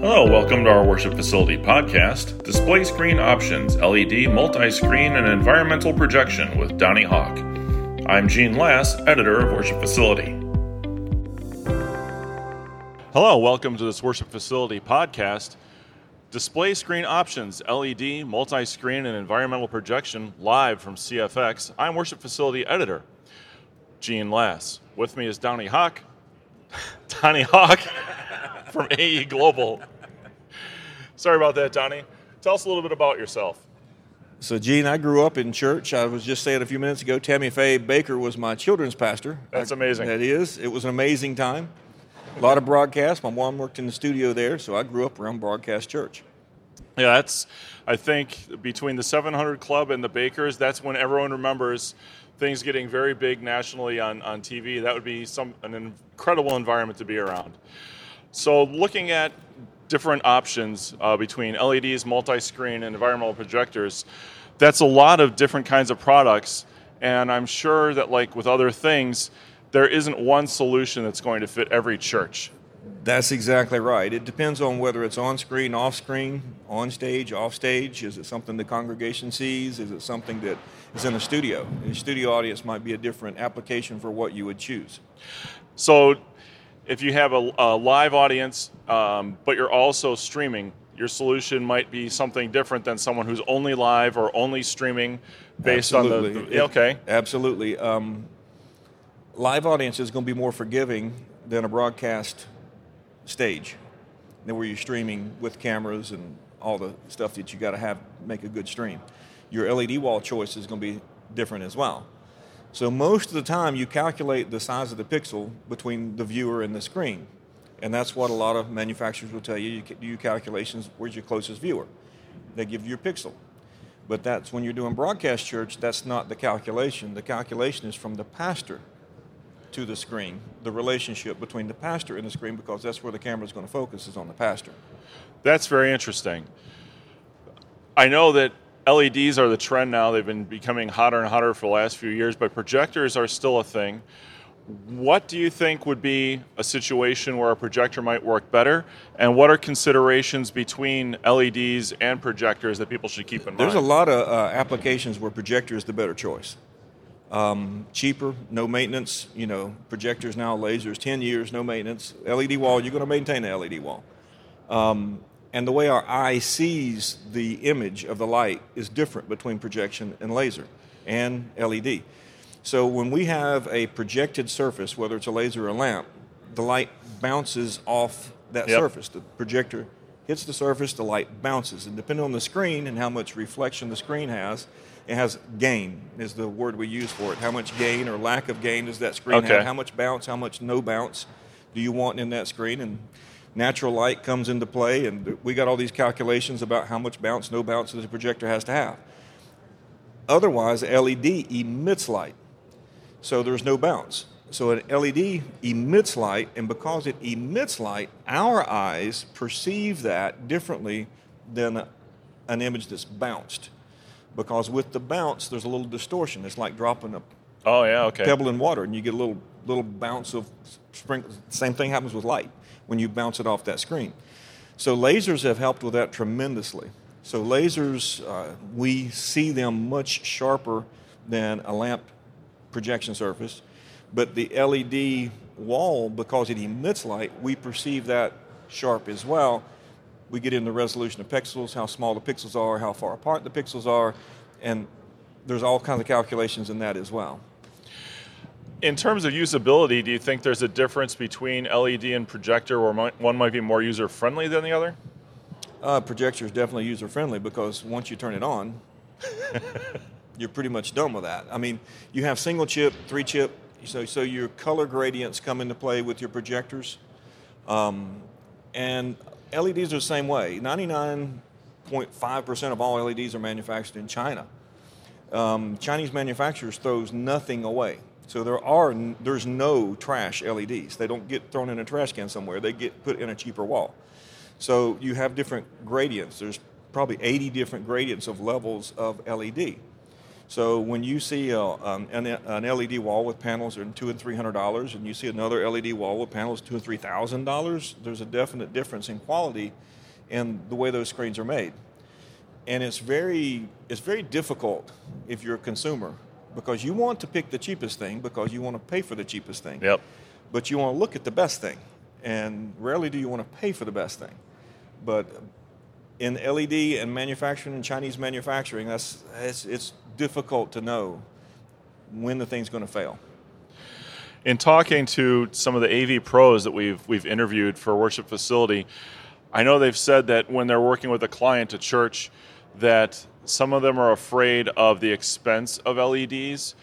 Hello, welcome to our worship facility podcast, Display Screen Options, LED, Multi Screen, and Environmental Projection with Donnie Haulk. I'm Gene Lass, editor of Worship Facility. Hello, welcome to this worship facility podcast, Display Screen Options, LED, Multi Screen, and Environmental Projection, live from CFX. I'm worship facility editor, Gene Lass. With me is Donnie Haulk. Donnie Haulk from AE Global. Sorry about that, Donnie. Tell us a little bit about yourself. So, Gene, I grew up in church. I was just saying a few minutes ago, Tammy Faye Bakker was my children's pastor. That's amazing. That is. It was an amazing time. A lot of broadcast. My mom worked in the studio there, so I grew up around broadcast church. Yeah, that's, I think, between the 700 Club and the Bakkers, that's when everyone remembers things getting very big nationally on, on TV. That would be some an incredible environment to be around. So, looking at different options uh, between LEDs, multi screen, and environmental projectors, that's a lot of different kinds of products. And I'm sure that, like with other things, there isn't one solution that's going to fit every church. That's exactly right. It depends on whether it's on screen, off screen, on stage, off stage. Is it something the congregation sees? Is it something that is in a studio? A studio audience might be a different application for what you would choose. So, if you have a, a live audience, um, but you're also streaming, your solution might be something different than someone who's only live or only streaming based absolutely. on the. the okay. Absolutely. Um, live audience is going to be more forgiving than a broadcast stage, where you're streaming with cameras and all the stuff that you got to have make a good stream. Your LED wall choice is going to be different as well. So most of the time, you calculate the size of the pixel between the viewer and the screen, and that's what a lot of manufacturers will tell you. You do calculations. Where's your closest viewer? They give you your pixel. But that's when you're doing broadcast church. That's not the calculation. The calculation is from the pastor to the screen, the relationship between the pastor and the screen, because that's where the camera is going to focus is on the pastor. That's very interesting. I know that LEDs are the trend now. They've been becoming hotter and hotter for the last few years, but projectors are still a thing. What do you think would be a situation where a projector might work better? And what are considerations between LEDs and projectors that people should keep in There's mind? There's a lot of uh, applications where projector is the better choice. Um, cheaper, no maintenance. You know, projectors now, lasers, 10 years, no maintenance. LED wall, you're going to maintain the LED wall. Um, and the way our eye sees the image of the light is different between projection and laser and LED. So when we have a projected surface, whether it's a laser or a lamp, the light bounces off that Yep. surface. The projector hits the surface, the light bounces. And depending on the screen and how much reflection the screen has, it has gain, is the word we use for it. How much gain or lack of gain does that screen Okay. have? How much bounce, how much no bounce do you want in that screen? And natural light comes into play, and we got all these calculations about how much bounce, no bounce the projector has to have. Otherwise, LED emits light, so there's no bounce. So an LED emits light, and because it emits light, our eyes perceive that differently than an image that's bounced. Because with the bounce, there's a little distortion. It's like dropping a oh, yeah, okay. pebble in water, and you get a little little bounce of sprinkles. Same thing happens with light when you bounce it off that screen. So lasers have helped with that tremendously. So lasers, uh, we see them much sharper than a lamp projection surface, but the LED wall, because it emits light, we perceive that sharp as well. We get into the resolution of pixels, how small the pixels are, how far apart the pixels are, and there's all kinds of calculations in that as well. In terms of usability, do you think there's a difference between LED and projector where one might be more user friendly than the other? Uh, projector is definitely user friendly because once you turn it on, you're pretty much done with that. I mean, you have single chip, three chip, so so your color gradients come into play with your projectors, um, and LEDs are the same way. Ninety nine point five percent of all LEDs are manufactured in China. Um, Chinese manufacturers throws nothing away. So there are there's no trash LEDs. They don't get thrown in a trash can somewhere. They get put in a cheaper wall. So you have different gradients. There's probably 80 different gradients of levels of LED. So when you see a, um, an, an LED wall with panels are two and three hundred dollars, and you see another LED wall with panels two and three thousand dollars, there's a definite difference in quality and the way those screens are made. And it's very it's very difficult if you're a consumer because you want to pick the cheapest thing because you want to pay for the cheapest thing. Yep. But you want to look at the best thing, and rarely do you want to pay for the best thing. But in LED and manufacturing and Chinese manufacturing, that's it's, it's difficult to know when the thing's going to fail. In talking to some of the AV pros that we've we've interviewed for worship facility, I know they've said that when they're working with a client a church, that some of them are afraid of the expense of LEDs,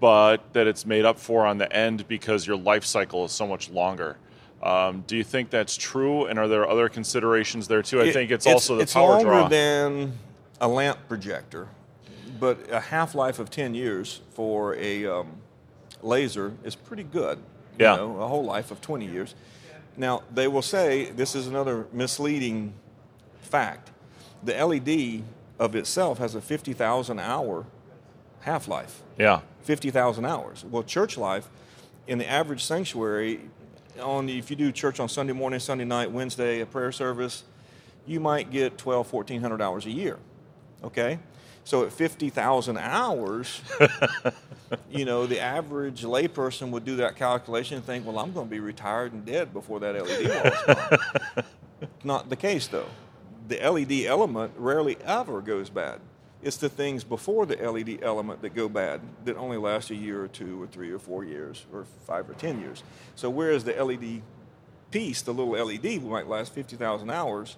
but that it's made up for on the end because your life cycle is so much longer. Um, do you think that's true? And are there other considerations there too? I It- think it's, also the it's power longer draw. than a lamp projector, but a half life of 10 years for a um, laser is pretty good. You Yeah. know, a whole life of 20 years. Now, they will say this is another misleading fact. The LED of itself has a 50,000 hour half life. yeah. 50,000 hours. Well, church life in the average sanctuary, on if you do church on Sunday morning, Sunday night, Wednesday, a prayer service, you might get 12, 1400 hours a year. Okay? So at 50,000 hours, you know, the average layperson would do that calculation and think, well, I'm going to be retired and dead before that LED wall is gone. Not the case, though. The LED element rarely ever goes bad. It's the things before the LED element that go bad that only last a year or two or three or four years or five or ten years. So whereas the LED piece, the little LED, might last 50,000 hours,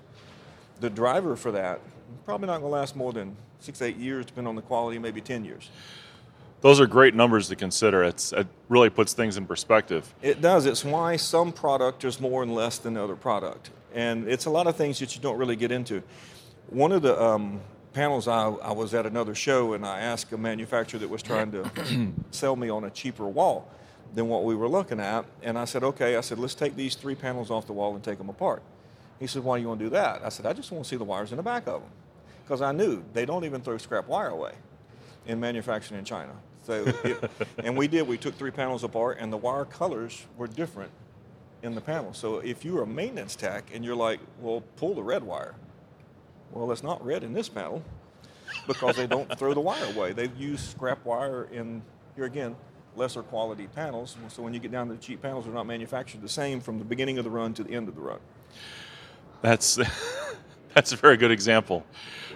the driver for that probably not going to last more than six, eight years, depending on the quality, maybe 10 years. Those are great numbers to consider. It's, it really puts things in perspective. It does. It's why some product is more and less than other product. And it's a lot of things that you don't really get into. One of the um, panels, I, I was at another show and I asked a manufacturer that was trying to sell me on a cheaper wall than what we were looking at. And I said, okay, I said, let's take these three panels off the wall and take them apart. He said, why do you want to do that? I said, I just want to see the wires in the back of them. Because I knew they don't even throw scrap wire away in manufacturing in China. So, it, and we did. We took three panels apart, and the wire colors were different in the panel. So if you're a maintenance tech and you're like, well, pull the red wire. Well, it's not red in this panel because they don't throw the wire away. They use scrap wire in here again lesser quality panels. So when you get down to the cheap panels, they're not manufactured the same from the beginning of the run to the end of the run. That's that's a very good example.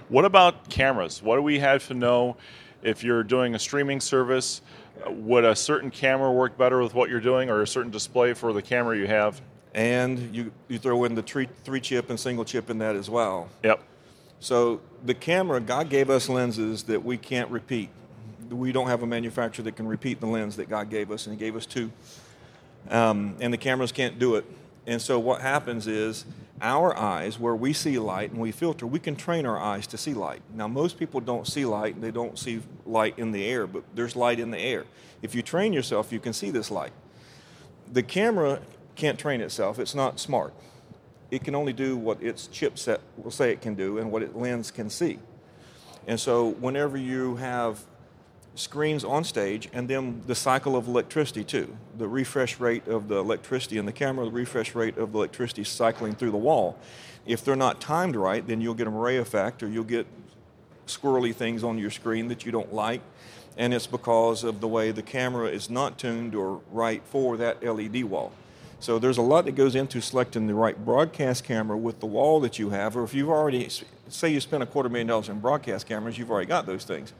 What about cameras? What do we have to know if you're doing a streaming service? Would a certain camera work better with what you're doing, or a certain display for the camera you have? And you, you throw in the three, three chip and single chip in that as well. Yep. So the camera, God gave us lenses that we can't repeat. We don't have a manufacturer that can repeat the lens that God gave us, and He gave us two. Um, and the cameras can't do it. And so what happens is our eyes, where we see light and we filter, we can train our eyes to see light. Now, most people don't see light, and they don't see light in the air, but there's light in the air. If you train yourself, you can see this light. The camera can't train itself, it's not smart. It can only do what its chipset will say it can do and what its lens can see. And so, whenever you have screens on stage and then the cycle of electricity too. The refresh rate of the electricity in the camera the refresh rate of the electricity cycling through the wall. If they're not timed right then you'll get an array effect or you'll get squirrely things on your screen that you don't like. And it's because of the way the camera is not tuned or right for that led wall. So there's a lot that goes into selecting the right broadcast camera with the wall that you have or if you've already say you spent a quarter million dollars in broadcast cameras you've already got those things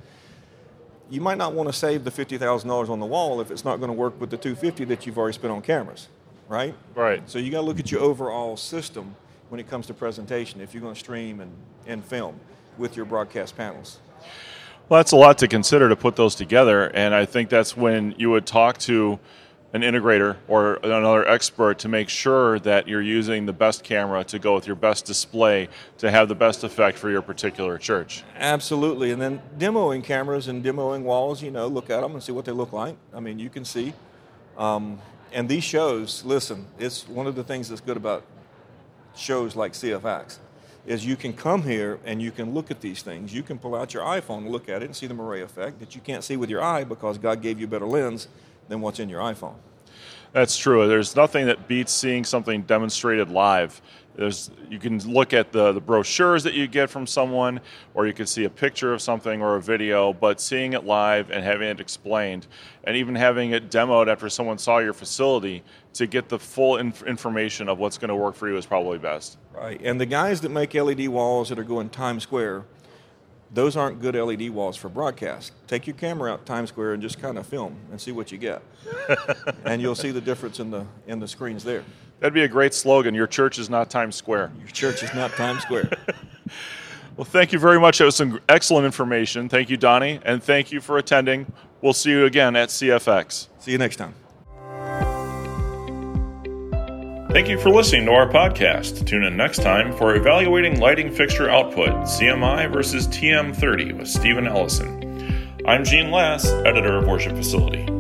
you might not want to save the $50,000 on the wall if it's not going to work with the 250 that you've already spent on cameras, right? Right. So you got to look at your overall system when it comes to presentation if you're going to stream and, and film with your broadcast panels. Well, that's a lot to consider to put those together, and I think that's when you would talk to an integrator or another expert to make sure that you're using the best camera to go with your best display to have the best effect for your particular church. Absolutely. And then demoing cameras and demoing walls, you know, look at them and see what they look like. I mean, you can see. Um, and these shows, listen, it's one of the things that's good about shows like CFX. is you can come here and you can look at these things. You can pull out your iPhone and look at it and see the moiré effect that you can't see with your eye because God gave you a better lens than what's in your iPhone. That's true. There's nothing that beats seeing something demonstrated live. There's, you can look at the, the brochures that you get from someone, or you can see a picture of something or a video, but seeing it live and having it explained, and even having it demoed after someone saw your facility to get the full inf- information of what's going to work for you is probably best. Right. And the guys that make LED walls that are going Times Square, those aren't good LED walls for broadcast. Take your camera out Times Square and just kind of film and see what you get, and you'll see the difference in the in the screens there. That'd be a great slogan. Your church is not Times Square. Your church is not Times Square. well, thank you very much. That was some excellent information. Thank you, Donnie, and thank you for attending. We'll see you again at CFX. See you next time. Thank you for listening to our podcast. Tune in next time for Evaluating Lighting Fixture Output CRI versus TM30 with Stephen Ellison. I'm Gene Lass, editor of Worship Facility.